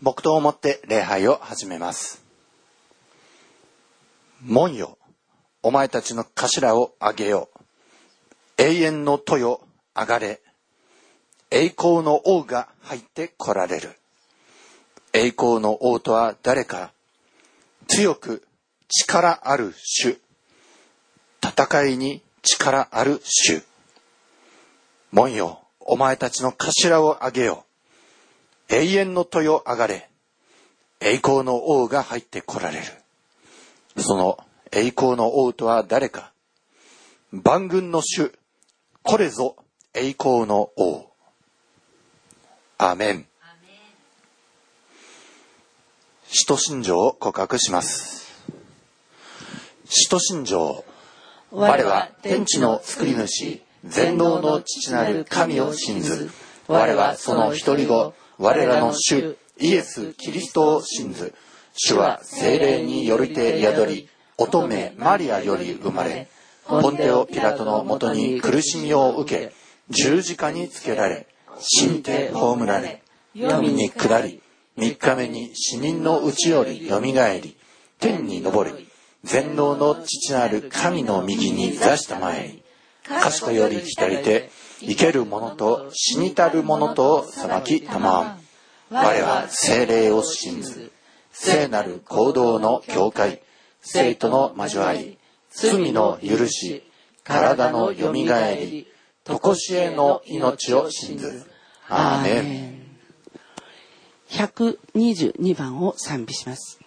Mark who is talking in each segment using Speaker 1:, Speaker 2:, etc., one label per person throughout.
Speaker 1: 黙祷をもって礼拝を始めます。門よ、お前たちの頭を上げよ。永遠の戸よ、上がれ。栄光の王が入って来られる。栄光の王とは誰か強く力ある主。戦いに力ある主。門よ、お前たちの頭を上げよ。永遠の戸よ上がれ。栄光の王が入って来られる。その栄光の王とは誰か万軍の主。これぞ栄光の王。アメン。使徒信条を告白します。使徒信条。我は天地の作り主、全能の父なる神を信ず。我はその一人子、我らの主、イエス・キリストを信ず。主は精霊によりて宿り、乙女マリアより生まれ、ポンテオ・ピラトのもとに苦しみを受け、十字架につけられ、死にて葬られ、闇に下り、三日目に死人のうちより蘇り、天に昇り、全能の父なる神の右に座した前に、賢より来りて、生ける者と死にたる者とを裁きたまわん。我は精霊を信ず。聖なる行動の境界、生徒の交わり、罪の許し、体のよみがえり、とこしえの命を信ず。アーメン。
Speaker 2: 122番を賛美します。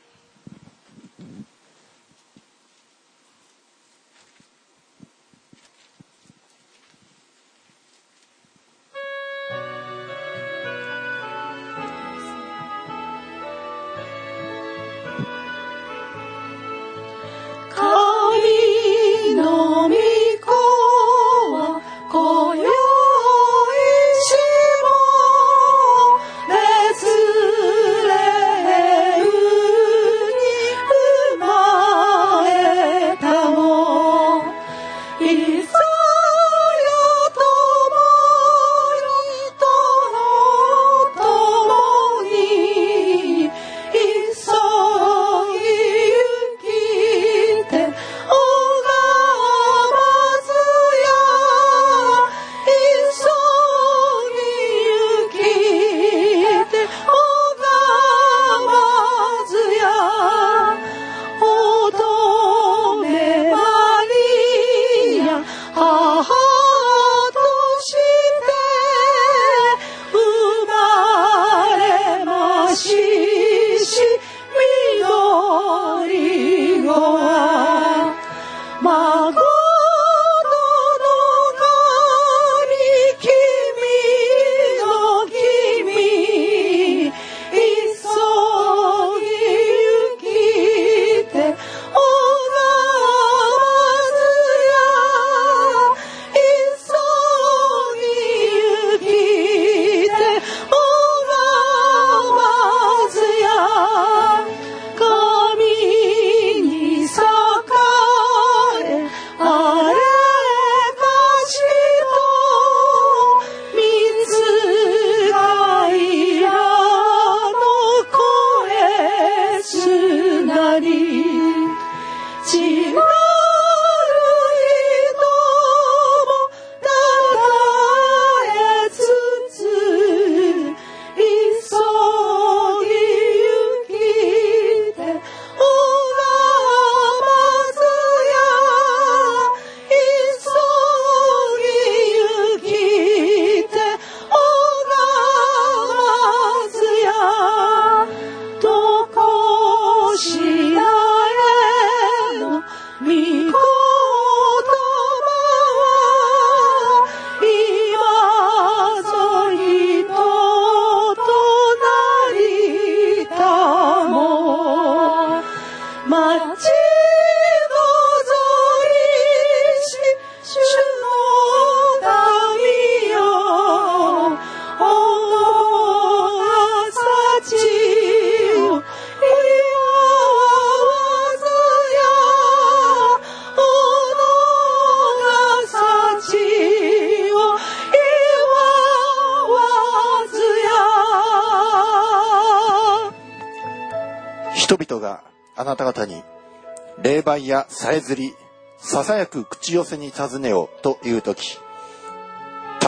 Speaker 1: やさえずりささやく口寄せに尋ねようという時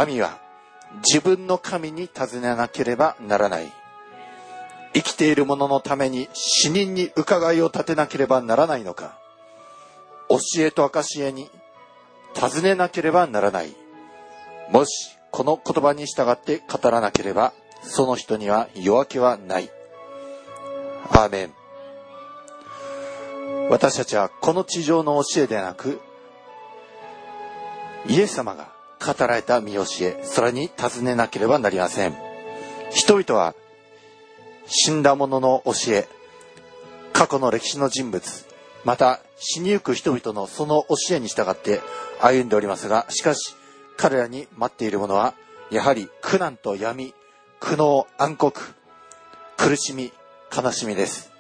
Speaker 1: 民は自分の神に尋ねなければならない。生きている者のために死人に伺いを立てなければならないのか。教えと証えに尋ねなければならない。もしこの言葉に従って語らなければその人には夜明けはない。アーメン。私たちはこの地上の教えではなくイエス様が語られた見教えそれに尋ねなければなりません。人々は死んだ者の教え過去の歴史の人物また死にゆく人々のその教えに従って歩んでおりますがしかし彼らに待っているものはやはり苦難と闇苦悩暗黒苦しみ悲しみです。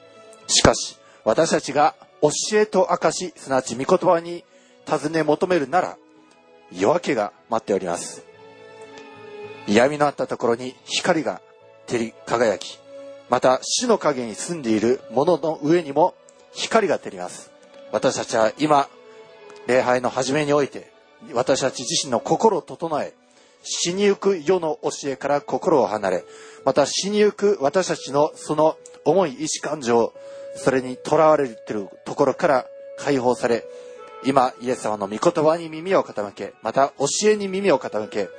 Speaker 1: しかし私たちが教えと証すなわち御言葉に尋ね求めるなら夜明けが待っております。闇のあったところに光が照り輝きまた死の影に住んでいる者のの上にも光が照ります。私たちは今礼拝の初めにおいて私たち自身の心を整え死にゆく世の教えから心を離れまた死にゆく私たちのその重い意志感情それにとらわれているところから解放され今イエス様の御言葉に耳を傾けまた教えに耳を傾け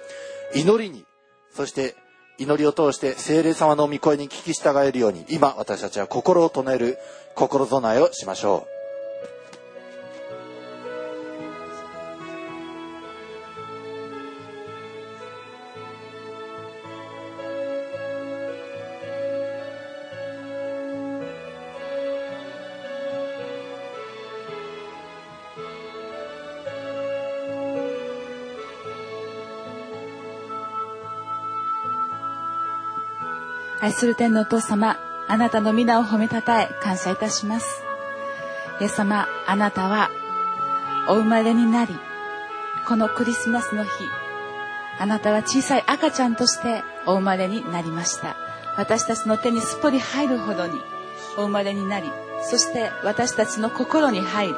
Speaker 1: 祈りにそして祈りを通して聖霊様の御声に聞き従えるように今私たちは心を唱える心備えをしましょう。
Speaker 3: する天のお父様、あなたの皆を褒めたたえ感謝いたします。イエス様、あなたはお生まれになり、このクリスマスの日、あなたは小さい赤ちゃんとしてお生まれになりました。私たちの手にすっぽり入るほどにお生まれになり、そして私たちの心に入り、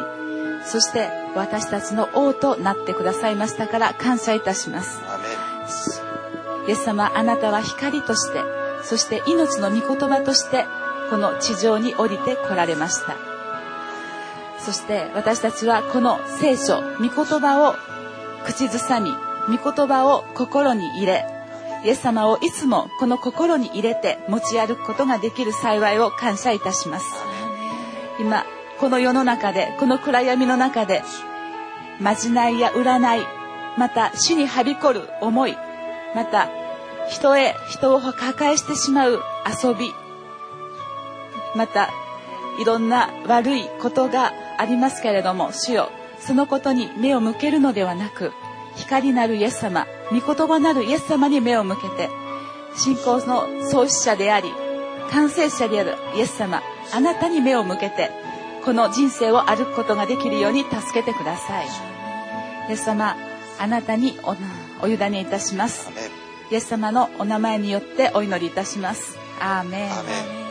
Speaker 3: そして私たちの王となってくださいましたから感謝いたします。イエス様、あなたは光として、そして命の御言葉として、この地上に降りて来られました。そして私たちはこの聖書、御言葉を口ずさみ、御言葉を心に入れ、イエス様をいつもこの心に入れて持ち歩くことができる幸いを感謝いたします。今、この世の中で、この暗闇の中で、まじないや占い、また死にはびこる思い、また人へ人を破壊してしまう遊び。またいろんな悪いことがありますけれども主よそのことに目を向けるのではなく光なるイエス様御言葉なるイエス様に目を向けて信仰の創始者であり完成者であるイエス様あなたに目を向けてこの人生を歩くことができるように助けてください。イエス様あなたにおお委ねいたします。イエス様のお名前によってお祈りいたします。アーメン。
Speaker 1: ーメン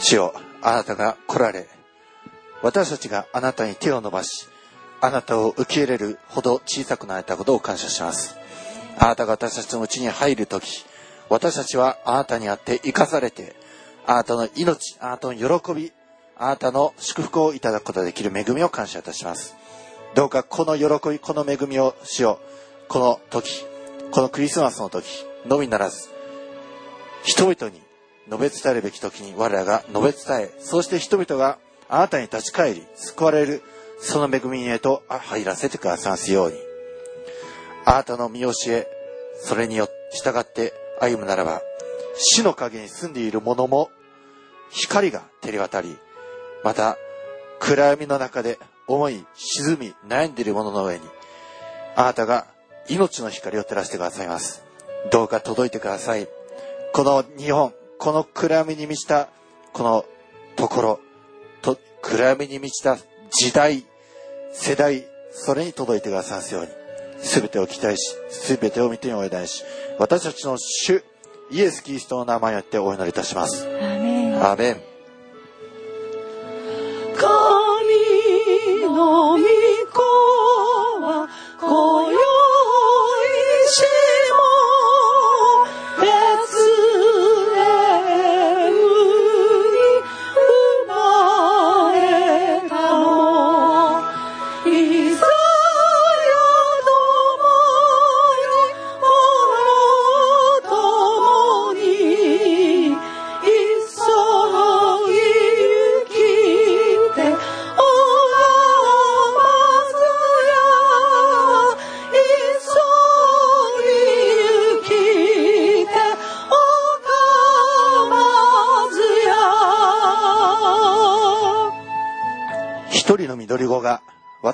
Speaker 1: 主よあなたが来られ私たちがあなたに手を伸ばしあなたを受け入れるほど小さくなれたことを感謝しますあなたが私たちのうちに入る時私たちはあなたにあって生かされてあなたの命あなたの喜びあなたの祝福をいただくことができる恵みを感謝いたしますどうかこの喜びこの恵みをしようこの時このクリスマスの時のみならず人々に述べ伝えるべき時に我らが述べ伝えそして人々があなたに立ち返り救われるその恵みへと入らせてくださいますように。あなたの見教えそれによって従って歩むならば死の影に住んでいる者も光が照り渡りまた暗闇の中で思い沈み悩んでいる者の上にあなたが命の光を照らしてくださいます。どうか届いてください。この日本この暗闇に満ちたこのところと暗闇に満ちた時代世代それに届いてくださいますように。全てを期待し全てを見てにおいだし私たちの主イエス・キリストの名前によってお祈りいたします。
Speaker 3: アーメン。
Speaker 1: アーメン。
Speaker 2: 神の御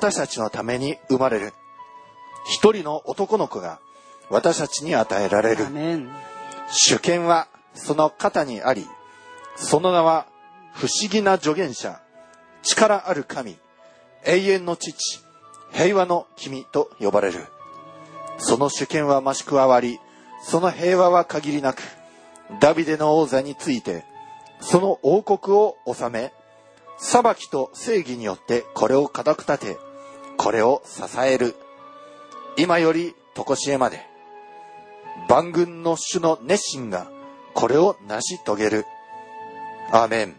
Speaker 1: 私たちのために生まれる。一人の男の子が私たちに与えられる主権はその肩にあり、その名は不思議な助言者、力ある神、永遠の父、平和の君と呼ばれる。その主権は増し加わり、その平和は限りなく、ダビデの王座について、その王国を治め、裁きと正義によってこれを固く立て、これを支える。今より常しえまで。万軍の主の熱心がこれを成し遂げる。アーメン。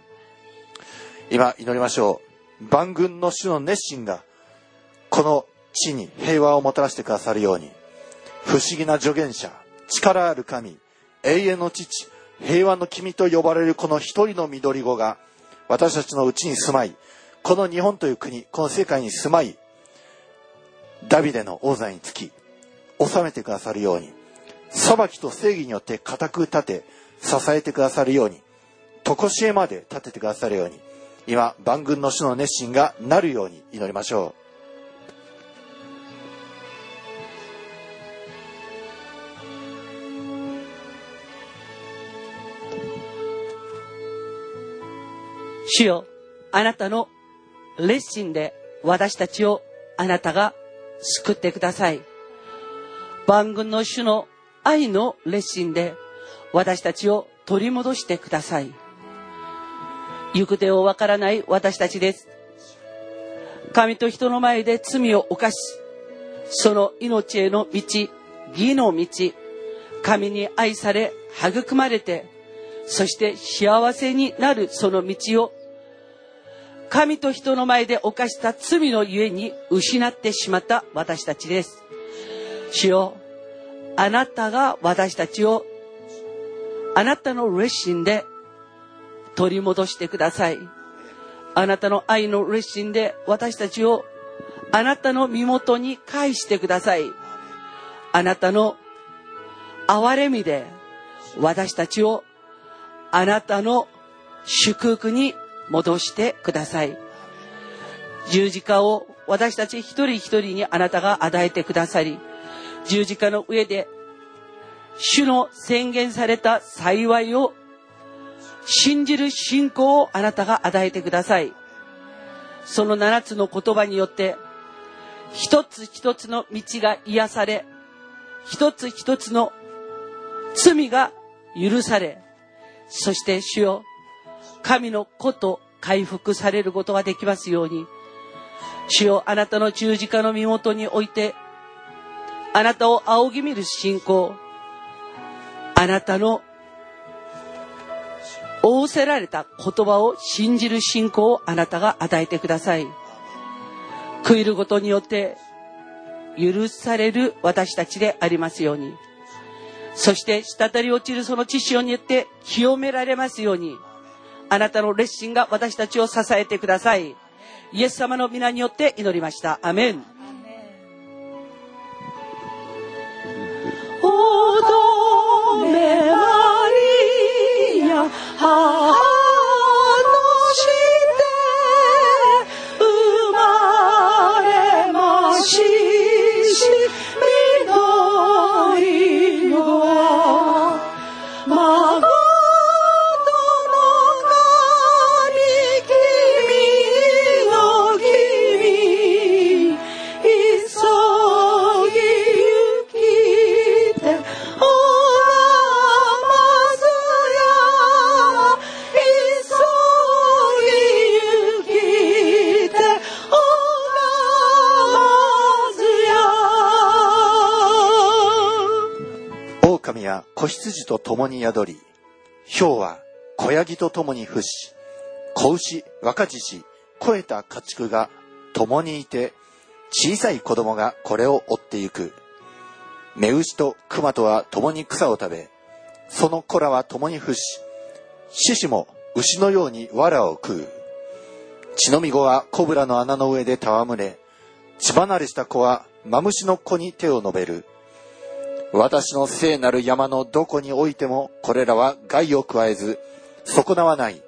Speaker 1: 今祈りましょう。万軍の主の熱心がこの地に平和をもたらしてくださるように、不思議な助言者、力ある神、永遠の父、平和の君と呼ばれるこの一人の緑子が私たちのうちに住まい、この日本という国、この世界に住まい、ダビデの王座につき、治めてくださるように、裁きと正義によって固く立て、支えてくださるように、常しえまで立ててくださるように、今、万軍の主の熱心がなるように祈りましょう。
Speaker 2: 主よあなたの熱心で私たちをあなたが救ってください。万軍の主の愛の熱心で私たちを取り戻してください。行く手をわからない私たちです。神と人の前で罪を犯しその命への道義の道神に愛され育まれてそして幸せになるその道を神と人の前で犯した罪のゆえに失ってしまった私たちです。主よ、あなたが私たちをあなたの熱心で取り戻してください。あなたの愛の熱心で私たちをあなたの身元に返してください。あなたの憐れみで私たちをあなたの祝福に戻してください。十字架を私たち一人一人にあなたが与えてくださり、十字架の上で主の宣言された幸いを信じる信仰をあなたが与えてください。その七つの言葉によって、一つ一つの道が癒され、一つ一つの罪が許され、そして主よ、神の子と回復されることができますように、主よあなたの十字架の身元において、あなたを仰ぎ見る信仰、あなたの仰せられた言葉を信じる信仰をあなたが与えてください。悔いることによって許される私たちでありますように。そして滴り落ちるその知識によって清められますように。あなたの熱心が私たちを支えてください。イエス様の皆によって祈りました。アメン。
Speaker 1: 共に宿り、豹は子ヤギと共に伏し、子牛、若獅子、肥えた家畜が共にいて、小さい子供がこれを追ってゆく。目牛と熊とは共に草を食べ、その子らは共に伏し、獅子も牛のように藁を食う。血のみ子はコブラの穴の上で戯れ、血離れした子はマムシの子に手を伸べる。私の聖なる山のどこにおいてもこれらは害を加えず、損なわない。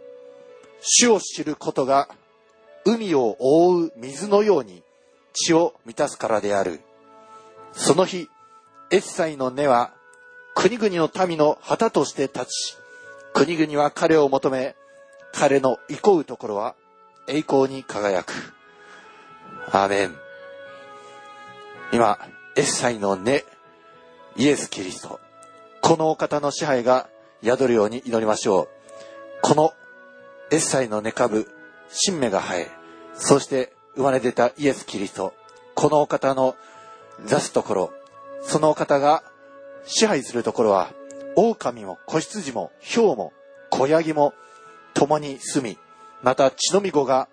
Speaker 1: 主を知ることが海を覆う水のように血を満たすからである。その日、エッサイの根は国々の民の旗として立ち、国々は彼を求め、彼の憩うところは栄光に輝く。アーメン。今、エッサイの根、イエス・キリスト。このお方の支配が宿るように祈りましょう。このエッサイの根株、新芽が生え、そして生まれ出たイエス・キリスト。このお方の座すところ、そのお方が支配するところは、狼も子羊も豹も子ヤギも共に住み、また血のみ子が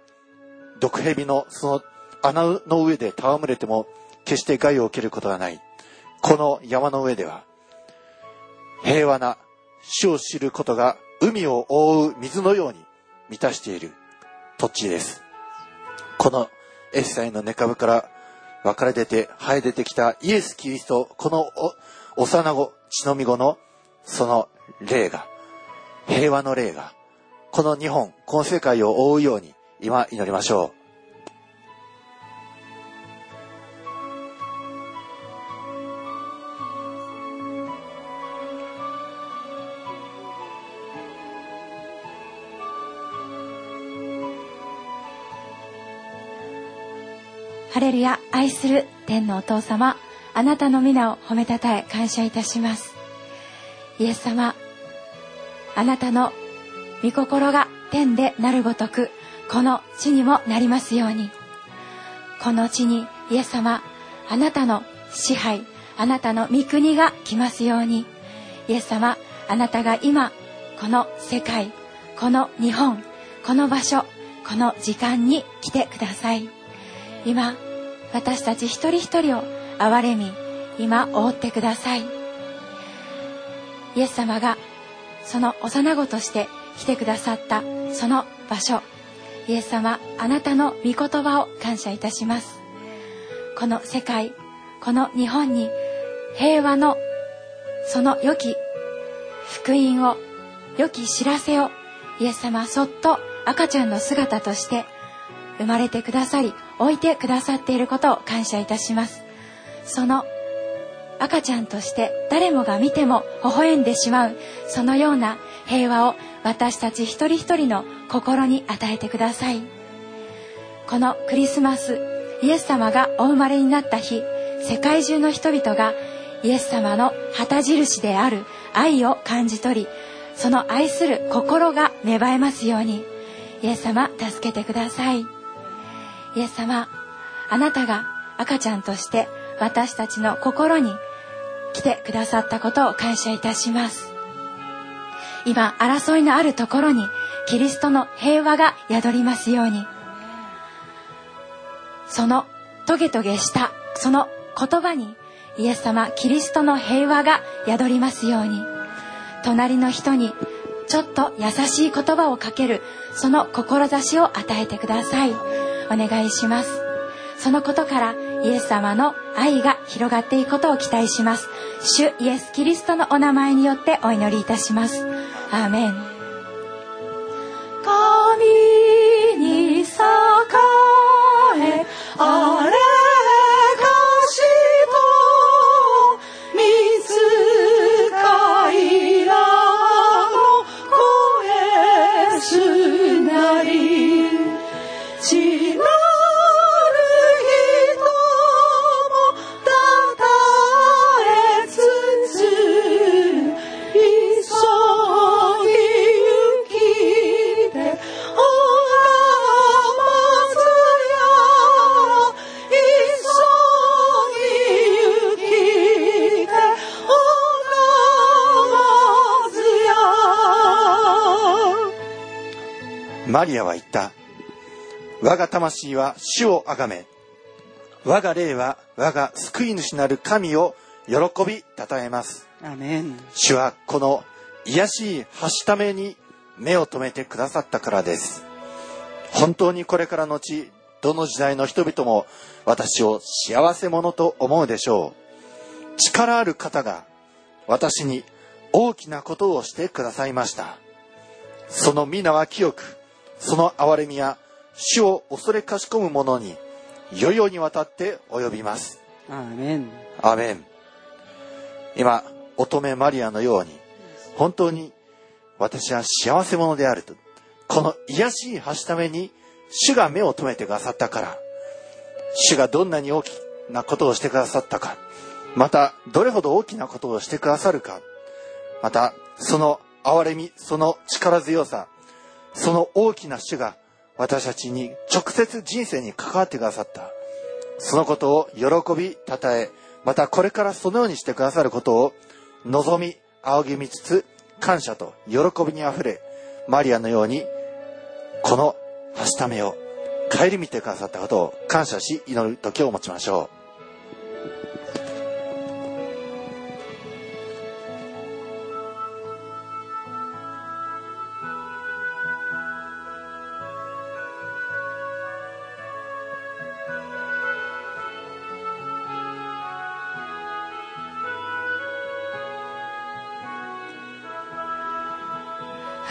Speaker 1: 毒蛇のその穴の上で戯れても決して害を受けることがない。この山の上では平和な死を知ることが海を覆う水のように満たしている土地です。このエッサイの根株から分かれ出て生え出てきたイエス・キリスト、この幼子、血のみ子のその霊が、平和の霊が、この日本、この世界を覆うように今祈りましょう。
Speaker 4: レルヤ愛する天のお父様あなたの皆を褒めたたえ感謝いたします。イエス様あなたの御心が天でなるごとくこの地にもなりますように。この地にイエス様あなたの支配あなたの御国が来ますように。イエス様あなたが今この世界この日本この場所この時間に来てください。今私たち一人一人を憐れみ今覆ってください。イエス様がその幼子として来てくださったその場所イエス様あなたの御言葉を感謝いたします。この世界この日本に平和のその良き福音を良き知らせをイエス様そっと赤ちゃんの姿として生まれてくださり置いてくださっていることを感謝いたします。その赤ちゃんとして誰もが見ても微笑んでしまうそのような平和を私たち一人一人の心に与えてください。このクリスマスイエス様がお生まれになった日世界中の人々がイエス様の旗印である愛を感じ取りその愛する心が芽生えますようにイエス様助けてください。イエス様あなたが赤ちゃんとして私たちの心に来てくださったことを感謝いたします。今争いのあるところにキリストの平和が宿りますように。そのトゲトゲしたその言葉にイエス様キリストの平和が宿りますように。隣の人にちょっと優しい言葉をかけるその志を与えてください。お願いします。そのことからイエス様の愛が広がっていくことを期待します。主イエス・キリストのお名前によってお祈りいたします。アーメン。神に栄え
Speaker 1: マリアは言った。我が魂は主をあがめ、我が霊は我が救い主なる神を喜び称えます。
Speaker 2: アーメン。
Speaker 1: 主はこの癒しいはしために目を留めてくださったからです。本当にこれからのち、どの時代の人々も私を幸せ者と思うでしょう。力ある方が私に大きなことをしてくださいました。その皆は清く、その憐れみは主を恐れかしこむ者に、世々にわたって及びます。
Speaker 2: アーメン。
Speaker 1: アーメン。今、乙女マリアのように、本当に私は幸せ者であると、この癒しいはしために主が目を留めてくださったから、主がどんなに大きなことをしてくださったか、またどれほど大きなことをしてくださるか、またその憐れみ、その力強さ、その大きな主が私たちに直接人生に関わってくださった。そのことを喜び、称え、またこれからそのようにしてくださることを望み、仰ぎ見つつ、感謝と喜びにあふれ、マリアのように、このはしためを顧みてくださったことを感謝し、祈る時を持ちましょう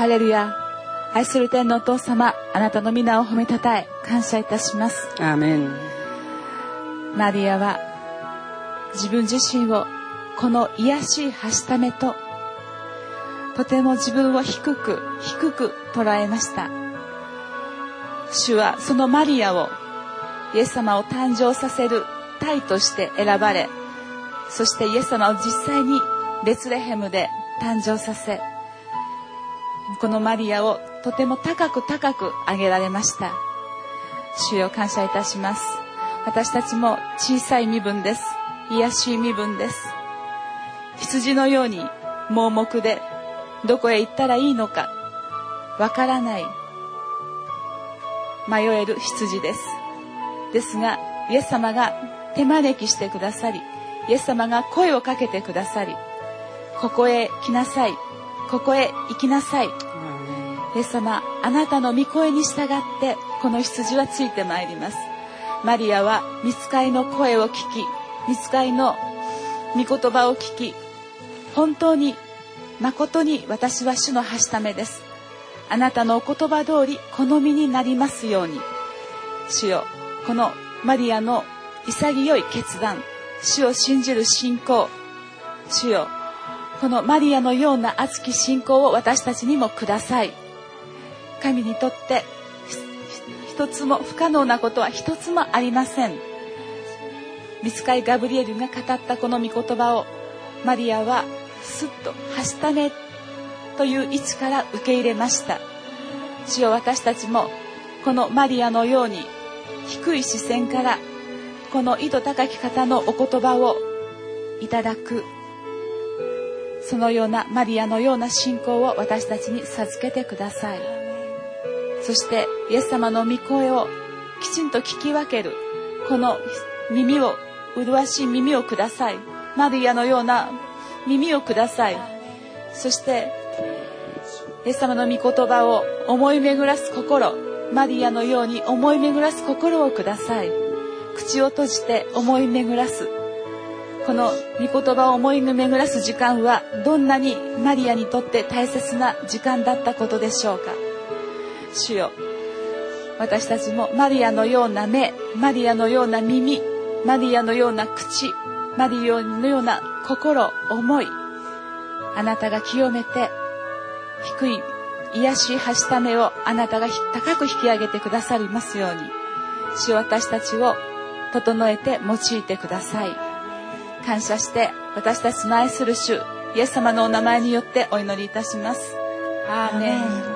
Speaker 3: ハレルヤ。愛する天のお父様、あなたの皆を褒めたたえ、感謝いたします。
Speaker 2: アーメン。
Speaker 3: マリアは、自分自身を、この癒しいはしためと、とても自分を低く、低く捉えました。主はそのマリアを、イエス様を誕生させる体として選ばれ、そしてイエス様を実際にベツレヘムで誕生させ、このマリアをとても高く高く上げられました。主よ感謝いたします。私たちも小さい身分です。癒しい身分です。羊のように盲目でどこへ行ったらいいのかわからない迷える羊です。ですが、イエス様が手招きしてくださり、イエス様が声をかけてくださり、ここへ来なさい。ここへ行きなさい。イエス様、あなたの御声に従って、この羊はついてまいります。マリアは、見つかいの声を聞き、見つかいの御言葉を聞き、本当に、誠に私は主のはしためです。あなたのお言葉通り、好みになりますように。主よ、このマリアの潔い決断、主を信じる信仰、主よ、このマリアのような熱き信仰を私たちにもください。神にとって一つも不可能なことは一つもありません。見つかいガブリエルが語ったこの御言葉をマリアはすっとはしためという位置から受け入れました。主よ私たちもこのマリアのように低い視線からこの意図高き方のお言葉をいただくそのようなマリアのような信仰を私たちに授けてくださいそしてイエス様の御声をきちんと聞き分ける。この耳を麗しい耳をください。マリアのような耳をください。そしてイエス様の御言葉を思い巡らす心。マリアのように思い巡らす心をください。口を閉じて思い巡らす。この御言葉を思い巡らす時間はどんなにマリアにとって大切な時間だったことでしょうか。主よ。私たちもマリアのような目マリアのような耳マリアのような口マリアのような心思いあなたが清めて低い癒しいはしためをあなたが高く引き上げてくださりますように。主私たちを整えて用いてください。感謝して私たちの愛する主イエス様のお名前によってお祈りいたします。アーメン。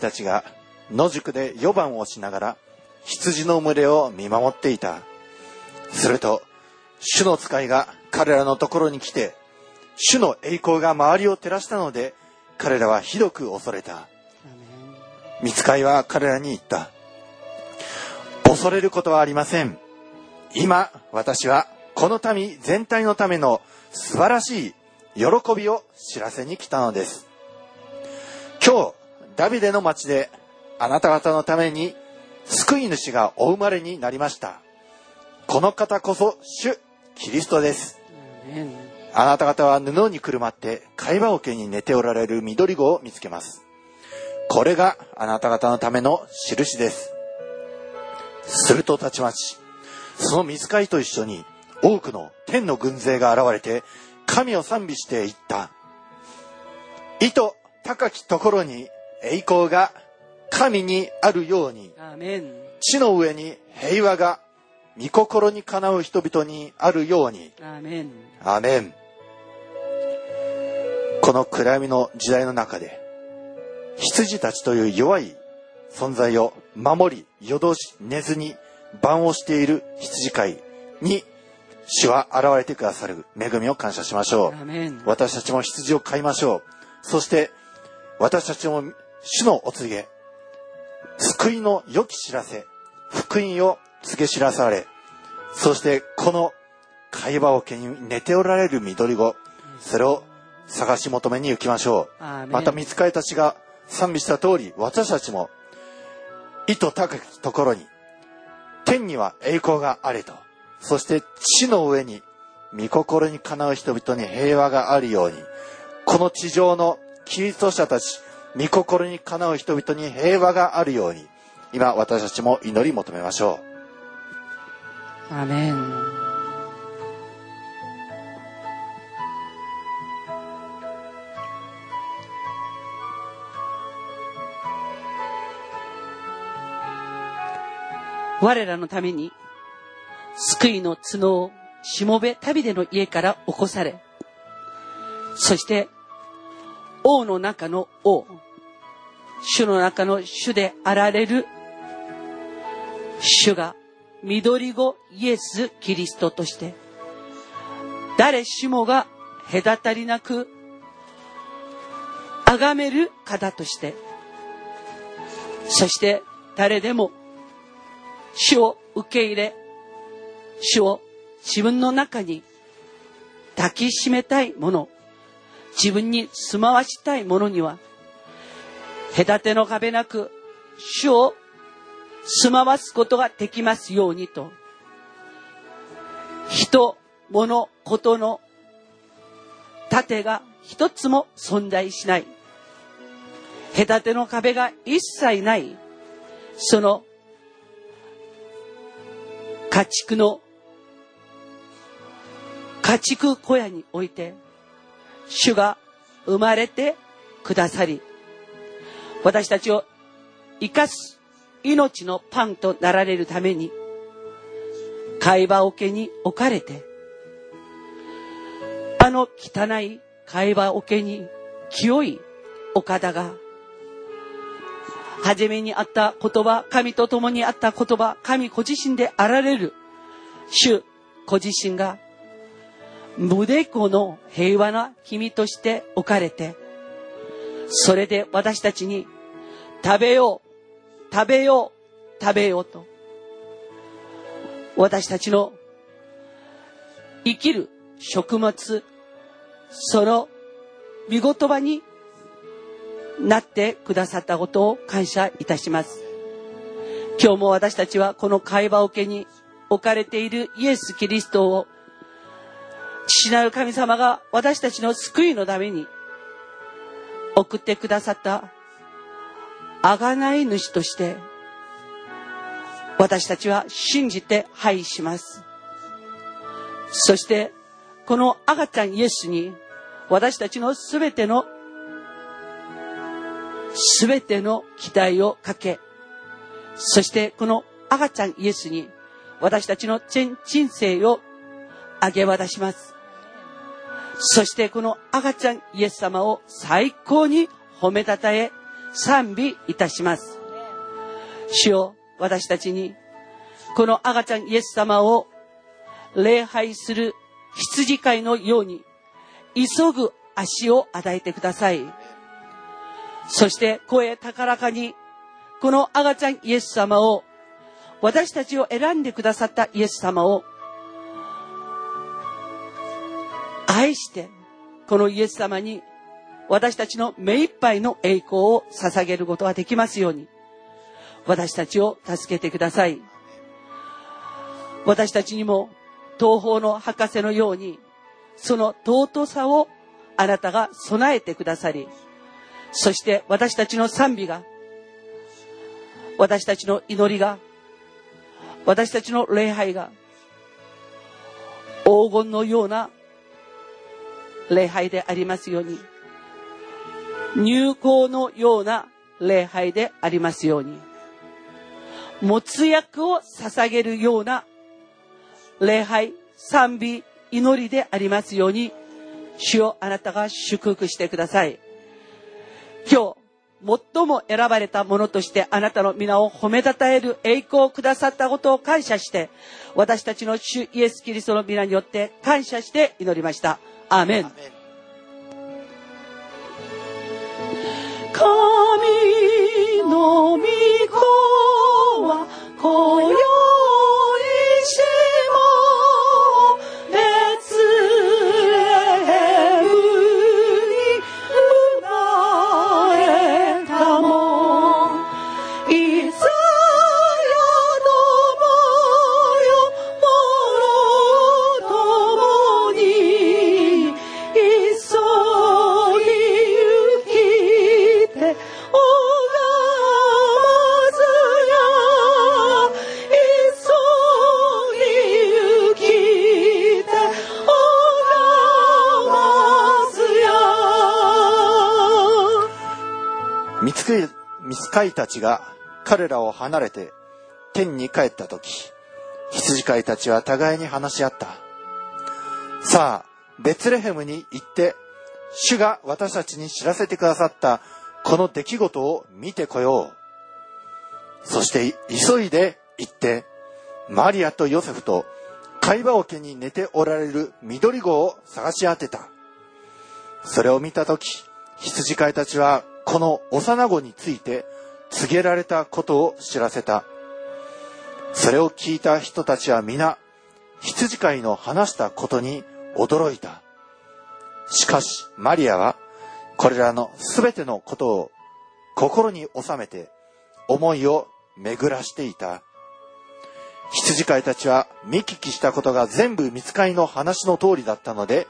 Speaker 3: たちが
Speaker 1: 野宿で夜番をしながら羊の群れを見守っていた。すると、主の使いが彼らのところに来て、主の栄光が周りを照らしたので、彼らはひどく恐れた。見つかいは彼らに言った。恐れることはありません。今、私はこの民全体のための素晴らしい喜びを知らせに来たのです。今日、ダビデの町であなた方のために救い主がお生まれになりました。この方こそ主キリストです。あなた方は布にくるまって貝羽桶に寝ておられる緑子を見つけます。これがあなた方のための印です。するとたちまち、その水飼いと一緒に多くの天の軍勢が現れて神を賛美していった。意図高きところに栄光が神にあるように、地の上に平和が御心にかなう人々にあるように。
Speaker 2: アーメン
Speaker 1: アーメン。この暗闇の時代の中で、羊たちという弱い存在を守り、夜通し寝ずに番をしている羊飼いに、主は現れてくださる恵みを感謝しましょう。私たちも羊を飼いましょう。そして、私たちも主のお告げ、救いの良き知らせ、福音を告げ知らされ、そしてこの会話桶に寝ておられる緑子、それを探し求めに行きましょう。また見つかりたちが賛美した通り、私たちも、意図高きところに、天には栄光があれと、そして地の上に、御心にかなう人々に平和があるように、この地上のキリスト者たち、御心にかなう人々に平和があるように、今私たちも祈り求めましょう。
Speaker 2: アメン我らのために救いの角をしもべ旅での家から起こされそして王の中の王。主の中の主であられる主が緑子イエス・キリストとして誰しもが隔たりなく崇める方としてそして誰でも主を受け入れ主を自分の中に抱きしめたいもの自分に住まわしたいものには隔ての壁なく主を住まわすことができますようにと。人物ことの盾が一つも存在しない。隔ての壁が一切ない。その家畜の家畜小屋において主が生まれてくださり私たちを生かす命のパンとなられるために貝羽桶に置かれてあの汚い貝羽桶に清い岡田が初めにあった言葉神と共にあった言葉神ご自身であられる主ご自身が無でこの平和な君として置かれてそれで私たちに食べよう食べよう食べようと私たちの生きる食物その見言葉になってくださったことを感謝いたします。今日も私たちはこの会話桶に置かれているイエス・キリストを父なる神様が私たちの救いのために送ってくださった贖い主として私たちは信じて拝します。そしてこの赤ちゃんイエスに私たちのすべてのすべての期待をかけそしてこの赤ちゃんイエスに私たちの全人生をあげ渡します。そしてこの赤ちゃんイエス様を最高に褒めたたえ賛美いたします。主よ私たちにこの赤ちゃんイエス様を礼拝する羊飼いのように急ぐ足を与えてください。そして声高らかにこの赤ちゃんイエス様を私たちを選んでくださったイエス様を愛してこのイエス様に私たちの目いっぱいの栄光を捧げることができますように私たちを助けてください。私たちにも東方の博士のようにその尊さをあなたが備えてくださりそして私たちの賛美が私たちの祈りが私たちの礼拝が黄金のような礼拝でありますように。入港のような礼拝でありますように。没薬を捧げるような礼拝賛美祈りでありますように。主をあなたが祝福してください。今日最も選ばれたものとしてあなたの皆を褒めたたえる栄光をくださったことを感謝して私たちの主イエス・キリストの皆によって感謝して祈りました。アメン。神の御子は今宵
Speaker 1: 飼いたちが彼らを離れて天に帰った時、羊飼いたちは互いに話し合った。さあ、ベツレヘムに行って、主が私たちに知らせてくださったこの出来事を見てこよう。そして急いで行って、マリアとヨセフと会話桶に寝ておられる緑子を探し当てた。それを見たとき、羊飼いたちはこの幼子について告げられたことを知らせた。それを聞いた人たちは皆、羊飼いの話したことに驚いた。しかし、マリアは、これらのすべてのことを心に収めて、思いを巡らしていた。羊飼いたちは見聞きしたことが全部見つかりの話の通りだったので、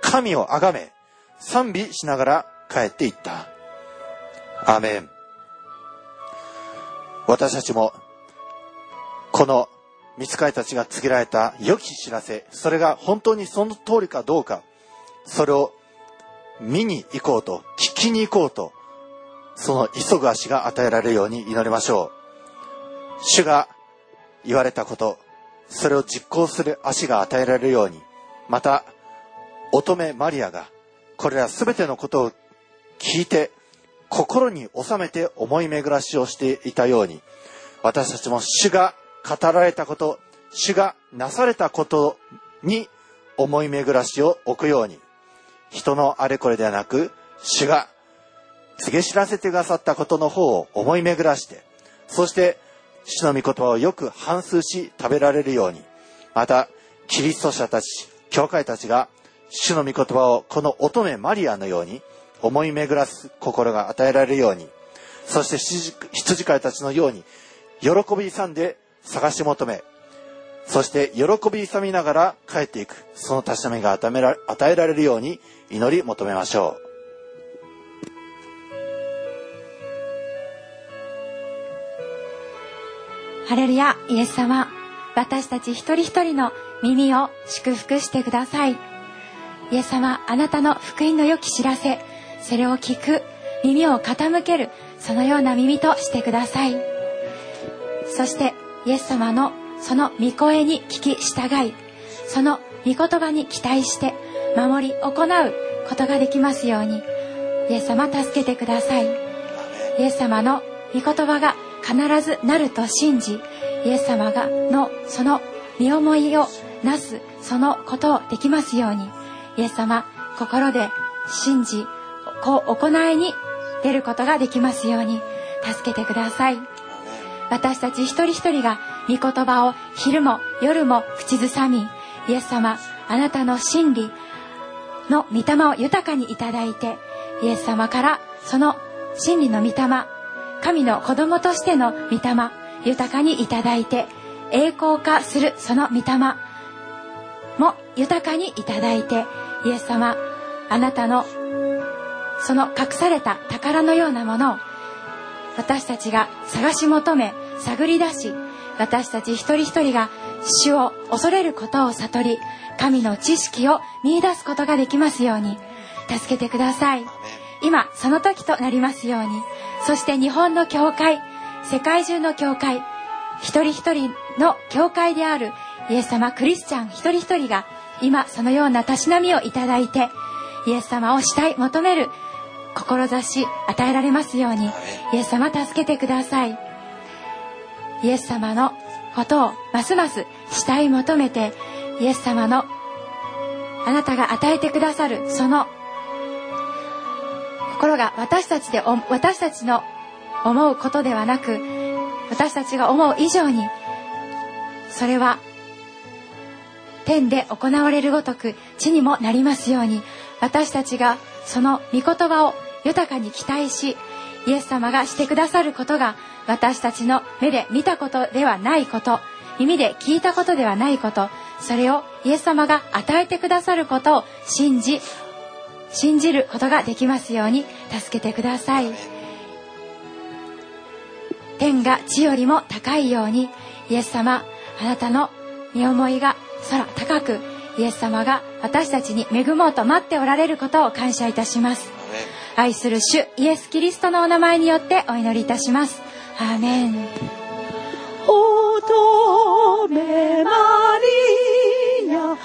Speaker 1: 神をあがめ、賛美しながら帰っていった。アメン。私たちも、この見つかりたちが告げられた良き知らせ、それが本当にその通りかどうか、それを見に行こうと、聞きに行こうと、その急ぐ足が与えられるように祈りましょう。主が言われたこと、それを実行する足が与えられるように、また、乙女マリアが、これらすべてのことを聞いて、心に収めて思い巡らしをしていたように、私たちも主が語られたこと、主がなされたことに思い巡らしを置くように、人のあれこれではなく、主が告げ知らせてくださったことの方を思い巡らして、そして主の御言葉をよく反数し食べられるように、また、キリスト者たち、教会たちが主の御言葉をこの乙女マリアのように思い巡らす心が与えられるように、そして羊飼いたちのように、喜び勇んで探し求め、そして喜び勇みながら帰っていく、その確かめが与えら与えられるように祈り求めましょう。
Speaker 4: ハレルヤ、イエス様、私たち一人一人の耳を祝福してください。イエス様、あなたの福音の良き知らせ、それを聞く、耳を傾ける、そのような耳としてください。そして、イエス様のその御声に聞き従い、その御言葉に期待して、守り行うことができますように、イエス様助けてください。イエス様の御言葉が必ずなると信じイエス様がのその身思いをなすそのことをできますようにイエス様心で信じこう行いに出ることができますように助けてください。私たち一人一人が御言葉を昼も夜も口ずさみイエス様あなたの真理の御霊を豊かにいただいてイエス様からその真理の御霊神の子供としての御霊豊かにいただいて栄光化するその御霊も豊かにいただいてイエス様あなたのその隠された宝のようなものを私たちが探し求め探り出し私たち一人一人が主を恐れることを悟り神の知識を見出すことができますように助けてください。今その時となりますようにそして日本の教会世界中の教会一人一人の教会であるイエス様クリスチャン一人一人が今そのようなたしなみをいただいてイエス様をしたい求める志与えられますように。イエス様助けてください。イエス様のことをますますしたい求めてイエス様のあなたが与えてくださるその心が私たちで私たちの思うことではなく私たちが思う以上にそれは天で行われるごとく地にもなりますように私たちがその御言葉を豊かに期待しイエス様がしてくださることが私たちの目で見たことではないこと耳で聞いたことではないことそれをイエス様が与えてくださることを信じ信じることができますように助けてください。天が地よりも高いようにイエス様あなたの身思いが空高くイエス様が私たちに恵もうと待っておられることを感謝いたします。愛する主イエス・キリストのお名前によってお祈りいたします。アーメン。
Speaker 2: 乙女マリア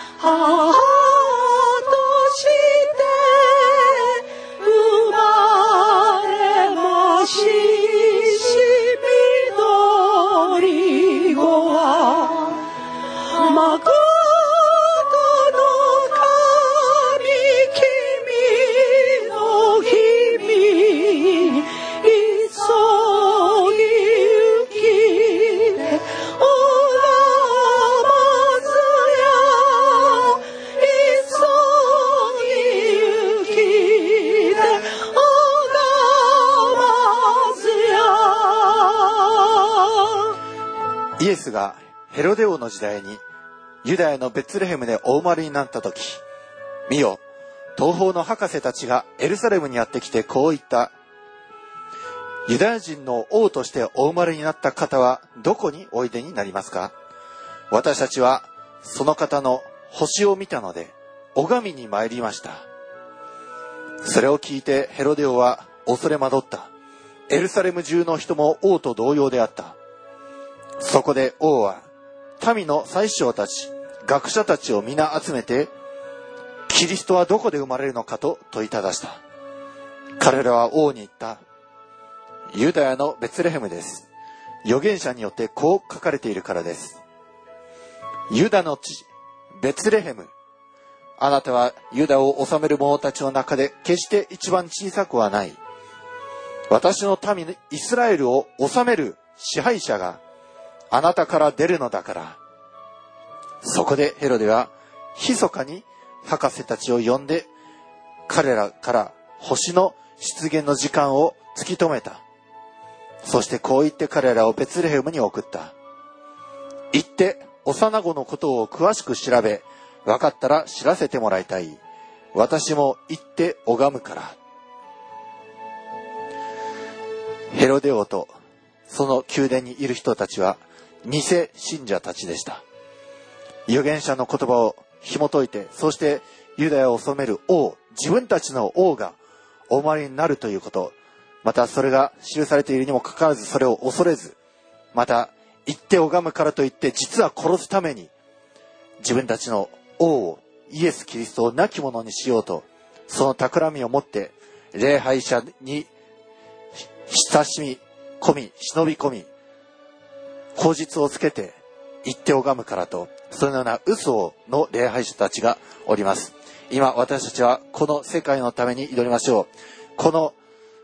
Speaker 1: イエスがヘロデ王の時代にユダヤのベツレヘムでお生まれになった時、見よ、東方の博士たちがエルサレムにやってきてこう言った。ユダヤ人の王としてお生まれになった方はどこにおいでになりますか？私たちはその方の星を見たので拝みに参りました。それを聞いてヘロデ王は恐れ惑った。エルサレム中の人も王と同様であった。そこで王は民の宰相たち、学者たちを皆集めて、キリストはどこで生まれるのかと問いただした。彼らは王に言った。ユダヤのベツレヘムです。預言者によってこう書かれているからです。ユダの地、ベツレヘム。あなたはユダを治める者たちの中で決して一番小さくはない。私の民イスラエルを治める支配者があなたから出るのだから。そこでヘロデは、密かに博士たちを呼んで、彼らから星の出現の時間を突き止めた。そしてこう言って彼らをベツレヘムに送った。行って幼子のことを詳しく調べ、分かったら知らせてもらいたい。私も行って拝むから。ヘロデオとその宮殿にいる人たちは偽信者たちでした。預言者の言葉を紐解いて、そしてユダヤを治める王、自分たちの王がお生まれになるということ、またそれが記されているにもかかわらずそれを恐れず、また言って拝むからといって実は殺すために自分たちの王をイエス・キリストを亡き者にしようと、その企みを持って礼拝者に親しみ込み、忍び込み、口実をつけて言って拝むからと、そのような嘘の礼拝者たちがおります。今私たちはこの世界のために祈りましょう。この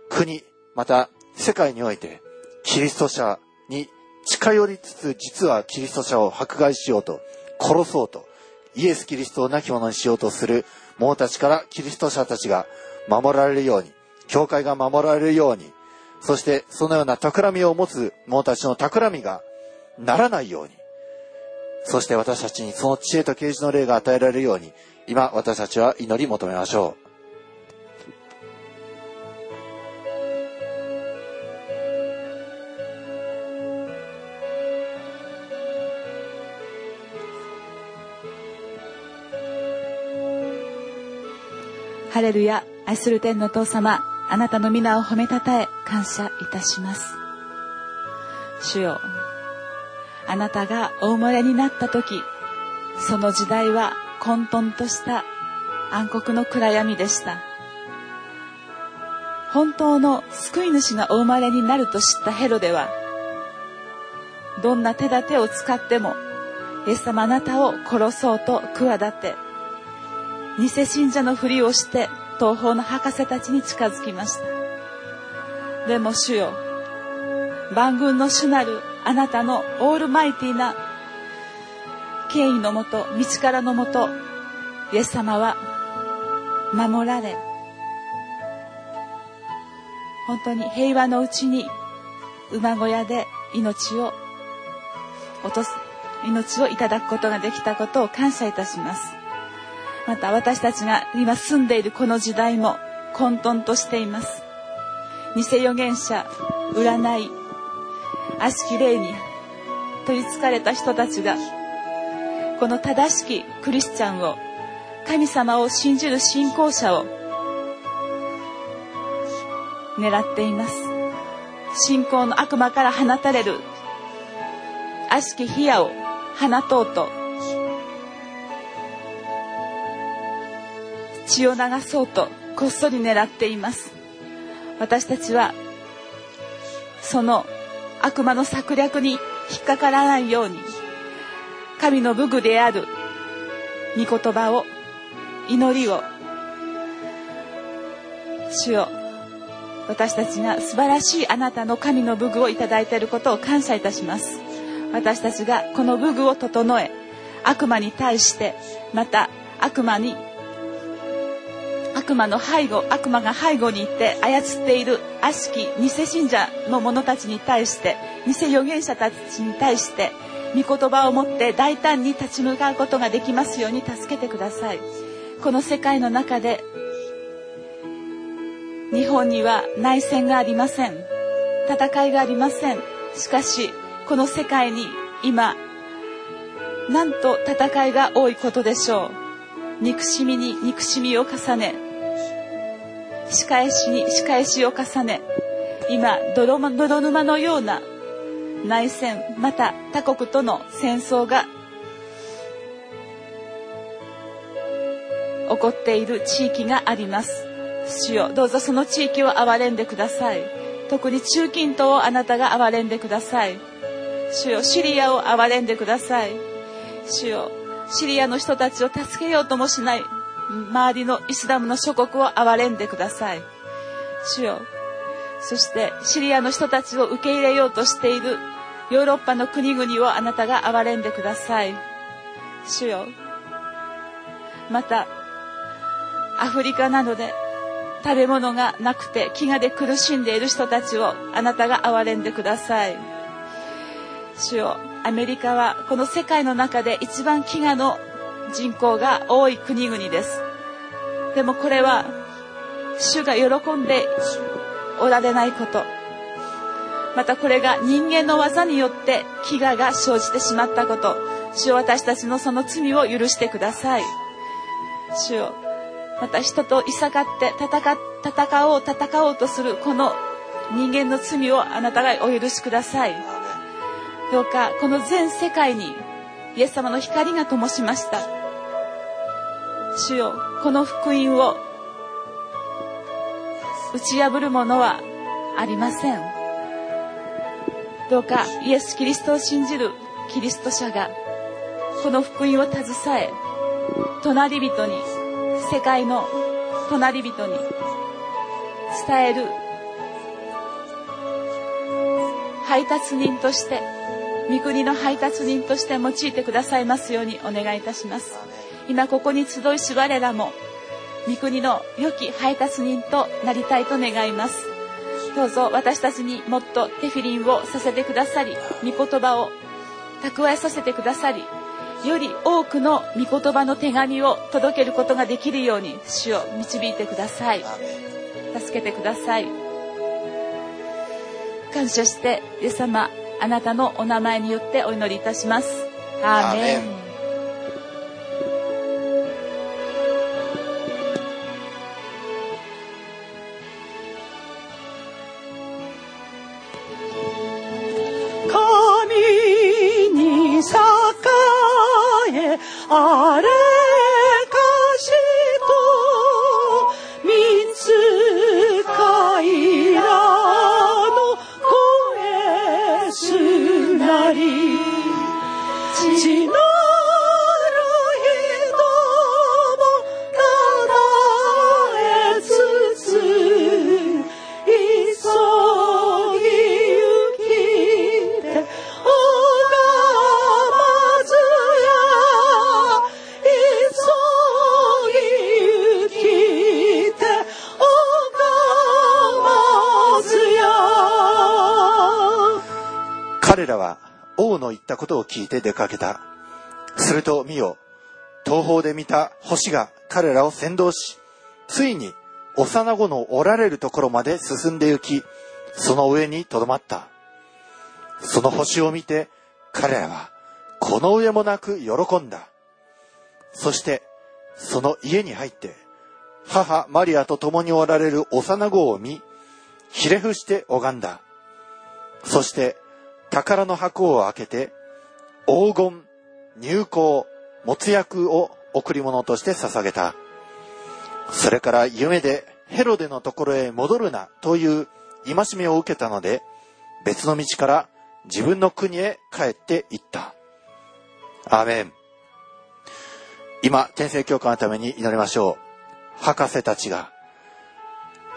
Speaker 1: 国、また世界においてキリスト者に近寄りつつ実はキリスト者を迫害しようと、殺そうと、イエス・キリストを亡き者にしようとする者たちからキリスト者たちが守られるように、教会が守られるように、そしてそのような企みを持つ者たちの企みがならないように、そして私たちにその知恵と啓示の霊が与えられるように、今私たちは祈り求めましょう。
Speaker 3: ハレルヤ、愛する天の父様、あなたの皆を褒めたたえ、感謝いたします。主よ、あなたがお生まれになった時、その時代は混沌とした暗黒の暗闇でした。本当の救い主がお生まれになると知ったヘロデは、どんな手立てを使っても、イエス様あなたを殺そうと企て、偽信者のふりをして東方の博士たちに近づきましたでも主よ万軍の主なるあなたのオールマイティな権威のもと道からのもとイエス様は守られ本当に平和のうちに馬小屋で命を落とす命をいただくことができたことを感謝いたします。また私たちが今住んでいるこの時代も混沌としています。偽預言者占い悪しき霊に取りつかれた人たちがこの正しきクリスチャンを神様を信じる信仰者を狙っています。信仰の悪魔から放たれる悪しき火矢を放とうと血を流そうとこっそり狙っています。私たちはその悪魔の策略に引っかからないように神の武具である御言葉を祈りを主よ私たちが素晴らしいあなたの神の武具をいただいていることを感謝いたします。私たちがこの武具を整え悪魔に対してまた悪魔に悪魔の背後悪魔が背後にいて操っている悪しき偽信者の者たちに対して偽預言者たちに対して御言葉を持って大胆に立ち向かうことができますように助けてください。この世界の中で日本には内戦がありません。戦いがありません。しかしこの世界に今なんと戦いが多いことでしょう。憎しみに憎しみを重ね。仕返しに仕返しを重ね。今泥泥沼のような内戦また他国との戦争が起こっている地域があります。主よどうぞその地域を憐れんでください。特に中近東をあなたが憐れんでください。主よシリアを憐れんでください。主よシリアの人たちを助けようともしない周りのイスラムの諸国を憐れんでください。主よそしてシリアの人たちを受け入れようとしているヨーロッパの国々をあなたが憐れんでください。主よまたアフリカなどで食べ物がなくて飢餓で苦しんでいる人たちをあなたが憐れんでください。主よ。アメリカはこの世界の中で一番飢餓の人口が多い国々です。でもこれは主が喜んでおられないこと。またこれが人間の技によって飢餓が生じてしまったこと。主よ私たちのその罪を許してください。主よまた人といさかって戦戦おう戦おうとするこの人間の罪をあなたがお許しください。どうかこの全世界にイエス様の光が灯しました。主よこの福音を打ち破るものはありません。どうかイエス・キリストを信じるキリスト者がこの福音を携え隣人に世界の隣人に伝える配達人として御国の配達人として用いてくださいますようにお願いいたします。今ここに集いし我らも御国の良き配達人となりたいと願います。どうぞ私たちにもっとテフィリンをさせてくださり御言葉を蓄えさせてくださりより多くの御言葉の手紙を届けることができるように主を導いてください。助けてください。感謝してイエス様あなたのお名前によってお祈りいたします。アーメン。
Speaker 2: 神に栄えあれ
Speaker 1: 聞いて出かけた。すると見よ、東方で見た星が彼らを先導し、ついに幼子のおられるところまで進んで行き、その上にとどまった。その星を見て彼らはこの上もなく喜んだ。そしてその家に入って母マリアと共におられる幼子を見、ひれ伏して拝んだ。そして宝の箱を開けて黄金、入香、没薬を贈り物として捧げた。それから夢でヘロデのところへ戻るなという戒めを受けたので、別の道から自分の国へ帰って行った。アーメン。今、天聖教会のために祈りましょう。博士たちが、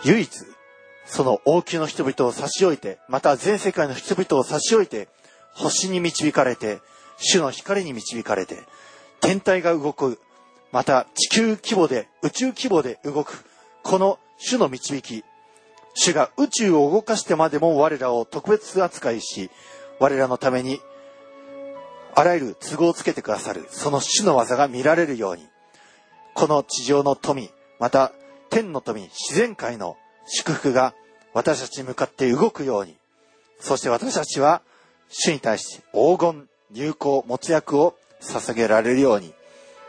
Speaker 1: 唯一、その王宮の人々を差し置いて、また全世界の人々を差し置いて、星に導かれて、主の光に導かれて、天体が動く、また地球規模で、宇宙規模で動く、この主の導き、主が宇宙を動かしてまでも我らを特別扱いし、我らのために、あらゆる都合をつけてくださる、その主の技が見られるように、この地上の富、また天の富、自然界の祝福が私たちに向かって動くように、そして私たちは主に対して黄金、入香、没薬を捧げられるように、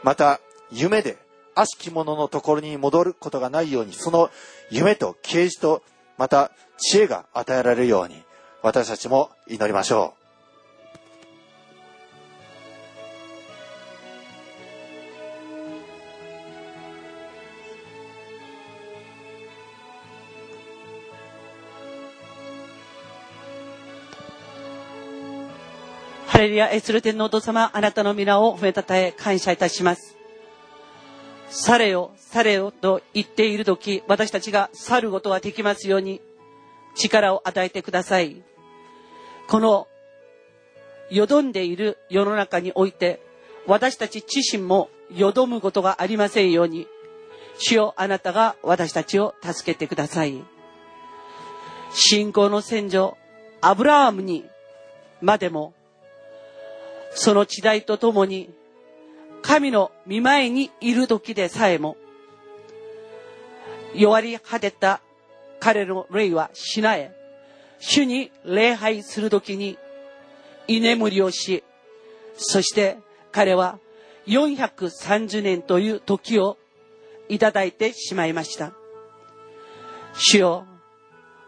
Speaker 1: また夢で悪しき者のところに戻ることがないように、その夢と啓示とまた知恵が与えられるように、私たちも祈りましょう。
Speaker 2: ハレルヤ、エスル天のお父様、あなたの皆を褒めたたえ、感謝いたします。されよ、されよと言っている時、私たちが去ることができますように、力を与えてください。この、よどんでいる世の中において、私たち自身もよどむことがありませんように、主よあなたが私たちを助けてください。信仰の戦場、アブラハムにまでも、その時代とともに、神の見前にいる時でさえも、弱り果てた彼の霊はしなえ、主に礼拝する時に居眠りをし、そして彼は430年という時をいただいてしまいました。主よ、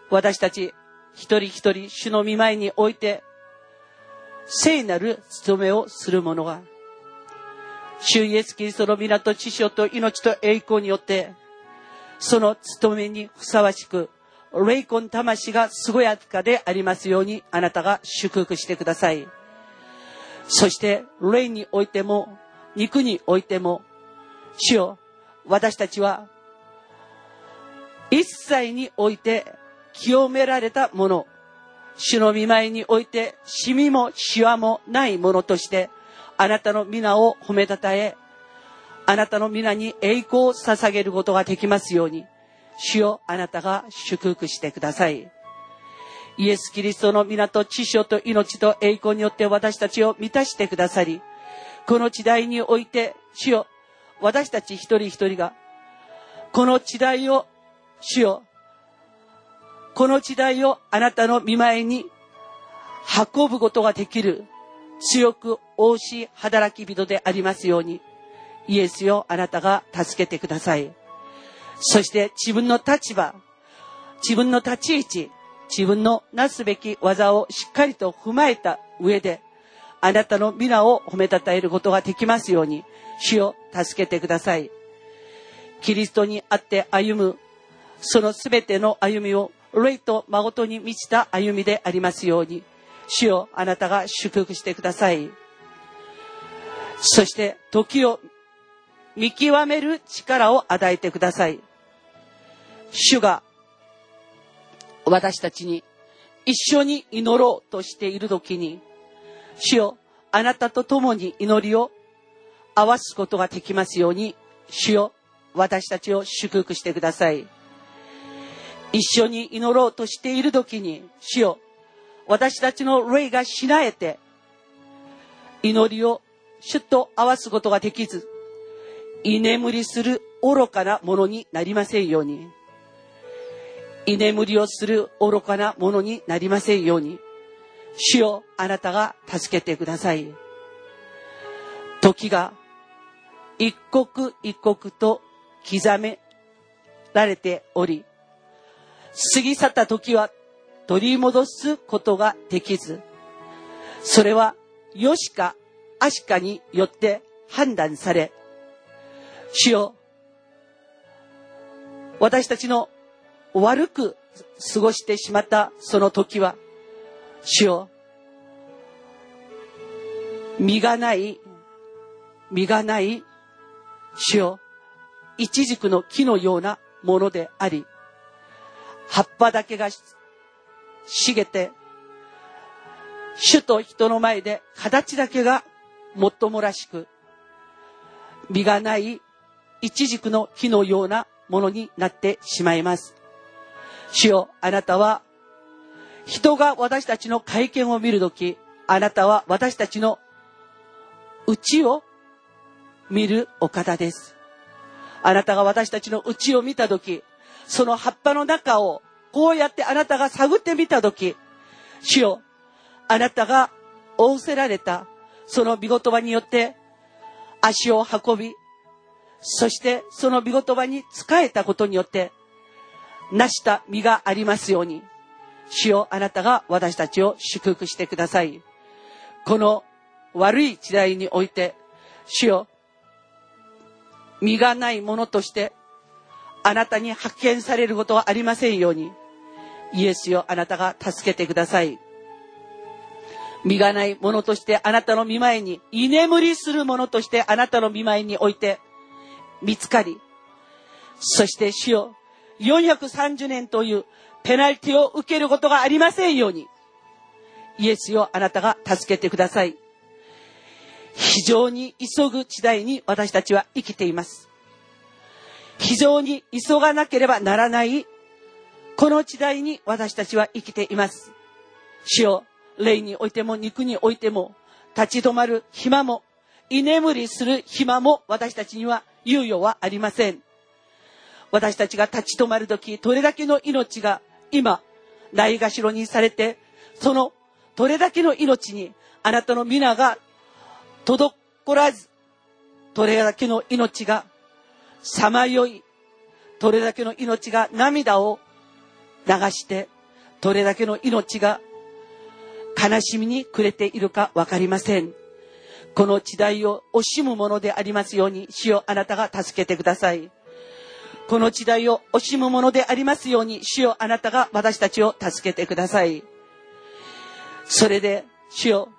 Speaker 2: 私たち一人一人主の見舞いにおいて聖なる務めをする者が、主イエス・キリストの皆と知性と命と栄光によって、その務めにふさわしく、霊魂魂が健やかでありますように、あなたが祝福してください。そして、霊においても、肉においても、主よ、私たちは、一切において清められたもの、主の見舞いにおいて、シミもシワもないものとして、あなたの皆を褒めたたえ、あなたの皆に栄光を捧げることができますように、主よあなたが祝福してください。イエス・キリストの皆と知性と命と栄光によって私たちを満たしてくださり、この時代において、主よ、私たち一人一人が、この時代を、主よ、この時代をあなたの見前に運ぶことができる強く大し働き人でありますように、イエスよ、あなたが助けてください。そして自分の立場、自分の立ち位置、自分のなすべき技をしっかりと踏まえた上で、あなたの皆を褒めたたえることができますように、主を助けてください。キリストにあって歩む、そのすべての歩みを、霊と誠に満ちた歩みでありますように、主をあなたが祝福してください。そして、時を見極める力を与えてください。主が私たちに一緒に祈ろうとしている時に、主よ、あなたと共に祈りを合わすことができますように、主よ、私たちを祝福してください。一緒に祈ろうとしている時に、主よ、私たちの霊がしなえて、祈りを主と合わすことができず、居眠りする愚かなものになりませんように。居眠りをする愚かなものになりませんように。主よ、あなたが助けてください。時が一刻一刻と刻められており、過ぎ去った時は取り戻すことができず、それはよしかあしかによって判断され、主よ、私たちの悪く過ごしてしまったその時は、主よ、身がない、身がない、主よ、一軸の木のようなものであり、葉っぱだけが茂って、主と人の前で形だけがもっともらしく、実がない一軸の木のようなものになってしまいます。主よ、あなたは、人が私たちの会見を見るとき、あなたは私たちの内を見るお方です。あなたが私たちの内を見たとき、その葉っぱの中をこうやってあなたが探ってみたとき、主よ、あなたが仰せられたその見言葉によって足を運び、そしてその見言葉に仕えたことによって、成した身がありますように、主よあなたが私たちを祝福してください。この悪い時代において、主よ、身がないものとして、あなたに発見されることはありませんように、イエスよあなたが助けてください。身がないものとしてあなたの見前に、居眠りするものとしてあなたの見前において、見つかり、そして主よ、430年というペナルティを受けることがありませんように、イエスよ、あなたが助けてください。非常に急ぐ時代に私たちは生きています。非常に急がなければならないこの時代に私たちは生きています。主よ霊においても肉においても立ち止まる暇も居眠りする暇も私たちには猶予はありません。私たちが立ち止まる時どれだけの命が今ないがしろにされてそのどれだけの命にあなたの皆が滞らずどれだけの命がさまよいどれだけの命が涙を流してどれだけの命が悲しみに暮れているか分かりません。この時代を惜しむものでありますように主よあなたが助けてください。この時代を惜しむものでありますように主よあなたが私たちを助けてください。それで主よ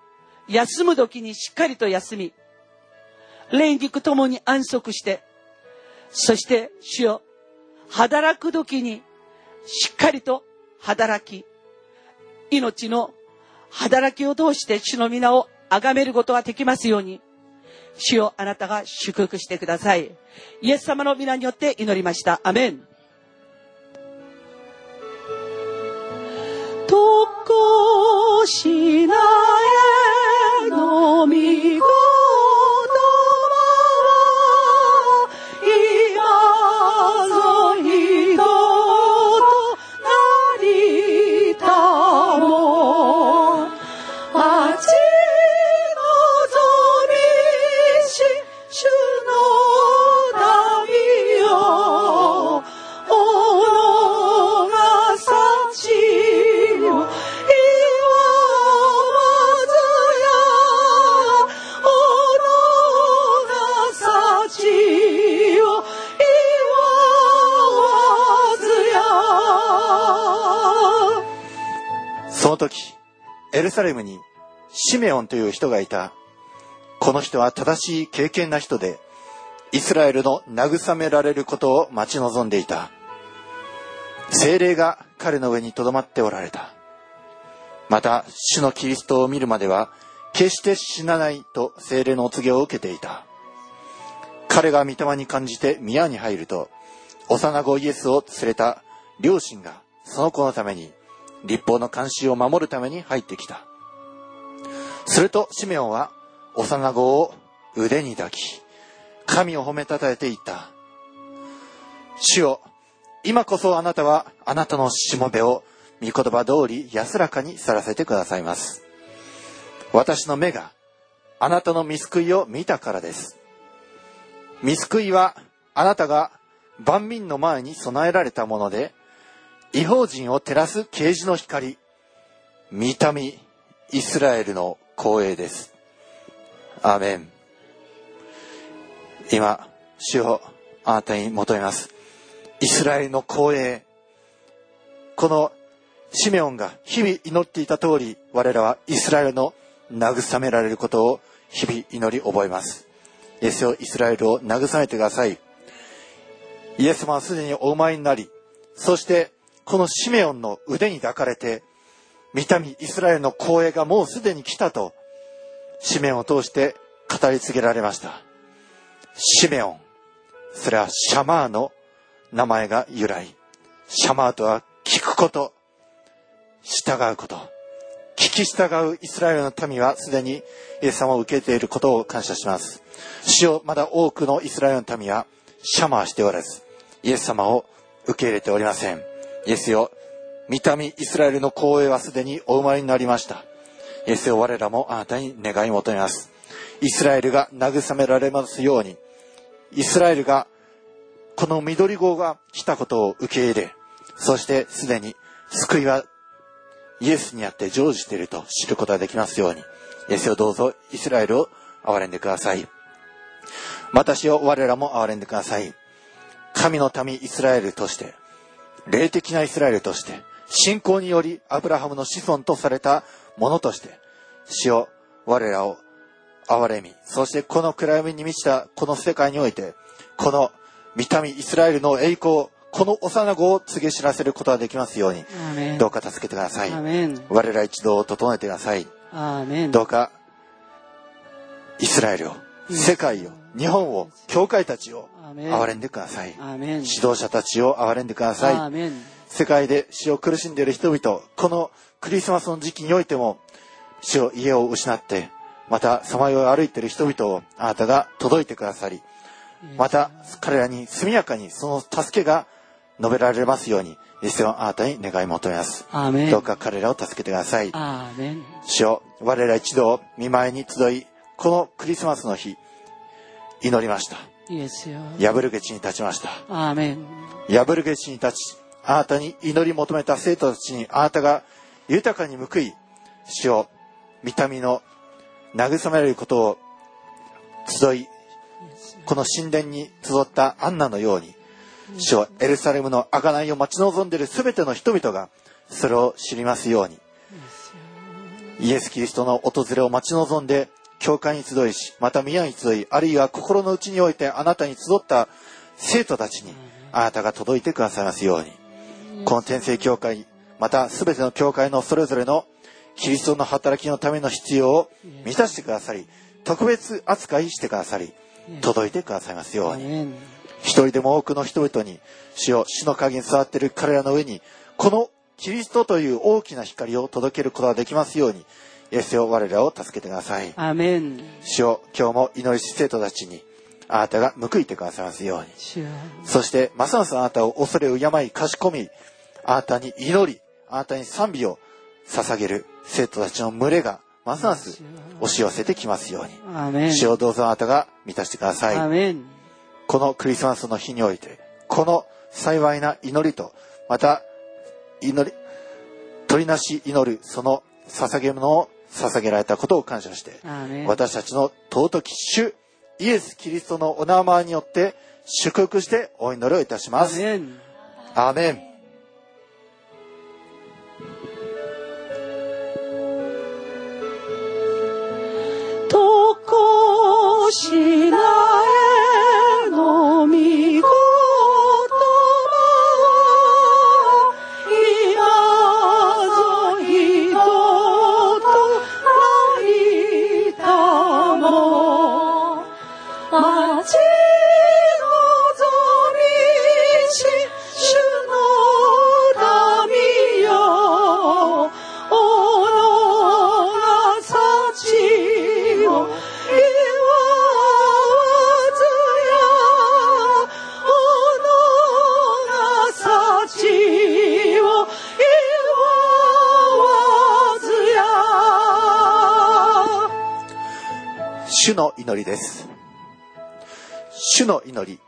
Speaker 2: 休む時にしっかりと休み霊肉ともに安息してそして主よ働く時にしっかりと働き命の働きを通して主の皆を崇めることができますように。主よあなたが祝福してください。イエス様の皆によって祈りました。アメン。とこしなえのみご
Speaker 1: 時、エルサレムにシメオンという人がいた。この人は正しい敬虔な人で、イスラエルの慰められることを待ち望んでいた。精霊が彼の上に留まっておられた。また、主のキリストを見るまでは、決して死なないと精霊のお告げを受けていた。彼が御霊に感じて宮に入ると、幼子イエスを連れた両親がその子のために立法の監視を守るために入ってきた。するとシメオンは幼子を腕に抱き、神を褒めたたえていった。主よ、今こそあなたはあなたのしもべを御言葉通り安らかに去らせてくださいます。私の目があなたの見救いを見たからです。見救いはあなたが万民の前に備えられたもので、違法人を照らす啓示の光、見た目イスラエルの光栄です。アーメン。今、主をあなたに求めます。イスラエルの光栄。このシメオンが日々祈っていた通り、我らはイスラエルの慰められることを日々祈り覚えます。イエスよ、イスラエルを慰めてください。イエス様はすでにお生まれになり、そしてこのシメオンの腕に抱かれて、見た目イスラエルの光栄がもうすでに来たと、シメオンを通して語り継げられました。シメオン。それはシャマーの名前が由来。シャマーとは聞くこと、従うこと。聞き従うイスラエルの民はすでにイエス様を受けていることを感謝します。主よまだ多くのイスラエルの民はシャマーしておらず、イエス様を受け入れておりません。イエスよ、見た目イスラエルの光栄はすでにお生まれになりました。イエスよ、我らもあなたに願い求めます。イスラエルが慰められますように、イスラエルがこの緑号が来たことを受け入れ、そしてすでに救いはイエスにあって成就していると知ることができますように、イエスをどうぞイスラエルを憐れんでください。私を我らも憐れんでください。神の民イスラエルとして、霊的なイスラエルとして、信仰によりアブラハムの子孫とされたものとして、主を我らを憐れみ、そしてこの暗闇に満ちたこの世界において、この見た目イスラエルの栄光、この幼子を告げ知らせることができますように、どうか助けてください。我ら一同を整えてください。どうか、イスラエルを世界を、日本を、教会たちを、憐れんでください。指導者たちを憐れんでください。世界で死を苦しんでいる人々、このクリスマスの時期においても、死を家を失って、また、さまよいを歩いている人々をあなたが届いてくださり、また、彼らに速やかにその助けが述べられますように、イエスをあなたに願い求めます。どうか彼らを助けてください。主よ我ら一同、見舞いに集い、このクリスマスの日、祈りました。
Speaker 2: イエスよ
Speaker 1: 破る口に立ちました。
Speaker 2: アーメン
Speaker 1: 破る口に立ち、あなたに祈り求めた生徒たちにあなたが豊かに報い、主を見た目の慰められることを集い、この神殿に集ったアンナのように、主をエルサレムの贖いを待ち望んでいるすべての人々がそれを知りますように、イエス・キリストの訪れを待ち望んで、教会に集いし、また宮に集い、あるいは心の内においてあなたに集った生徒たちに、あなたが届いてくださいますように、この天聖教会、またすべての教会のそれぞれのキリストの働きのための必要を満たしてくださり、特別扱いしてくださり、届いてくださいますように、一人でも多くの人々に、主を死の影に座っている彼らの上に、このキリストという大きな光を届けることができますように、イエスよ我らを助けてください。
Speaker 2: アーメン
Speaker 1: 主を今日も祈りし生徒たちに、あなたが報いてくださいますように。
Speaker 2: 主よ
Speaker 1: そして、ますますあなたを恐れ敬い、かしこみ、あなたに祈り、あなたに賛美を捧げる生徒たちの群れが、ますます押し寄せてきますように。主をどうぞあなたが満たしてください。このクリスマスの日において、この幸いな祈りと、また、祈り、取りなし祈る、その捧げ物を捧げられたことを感謝して、私たちの尊き主、イエス・キリストのお名前によって祝福してお祈りをいたし
Speaker 2: ア
Speaker 1: ます。
Speaker 2: ーメン
Speaker 1: アーメン。
Speaker 2: とこしなえ主の
Speaker 1: 祈りです。主の祈り。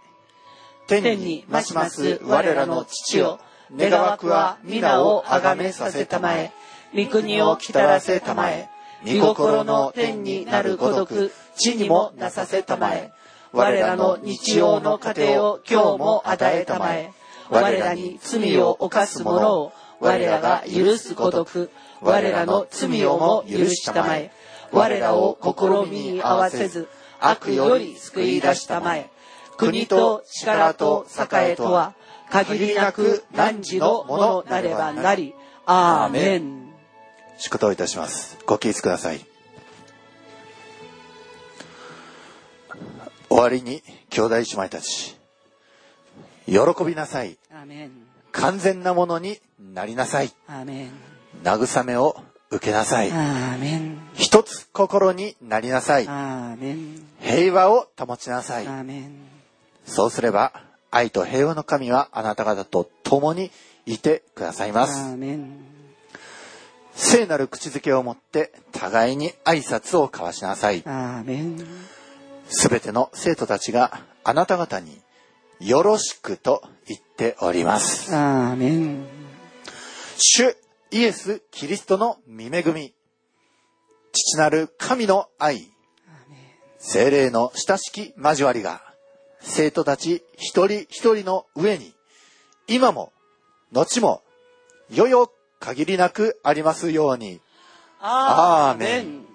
Speaker 1: 天にま
Speaker 2: すます
Speaker 1: 我ら
Speaker 2: の
Speaker 1: 父よ
Speaker 2: 父よ、願わくは皆をあがめさせたまえ、御国をきたらせたまえ、御心の天になるごとく、地にもなさせたまえ、我らの日曜の糧を今日も与えたまえ、我らに罪を犯す者を我らが許すごとく、我らの罪をも許したまえ、我らを試みに合わせず、悪より救い出したまえ、国と力と栄とは限りなく汝のものなればなり。アーメン。
Speaker 1: 祝祷いたします。ご起立ください。終わりに、兄弟姉妹たち、喜びなさい。完全なものになりなさい。慰めを受けなさい。一つ心になりなさい。平和を保ちなさい。そうすれば、愛と平和の神はあなた方と共にいてください
Speaker 2: ア
Speaker 1: ます。聖なる口づけを持って互いに挨拶を交わしなさい。すべての生徒たちがあなた方によろしくと言っております。主イエス・キリストの御恵み、父なる神の愛、精霊の親しき交わりが、生徒たち一人一人の上に、今も、後も、よよ限りなくありますように。
Speaker 2: アーメン。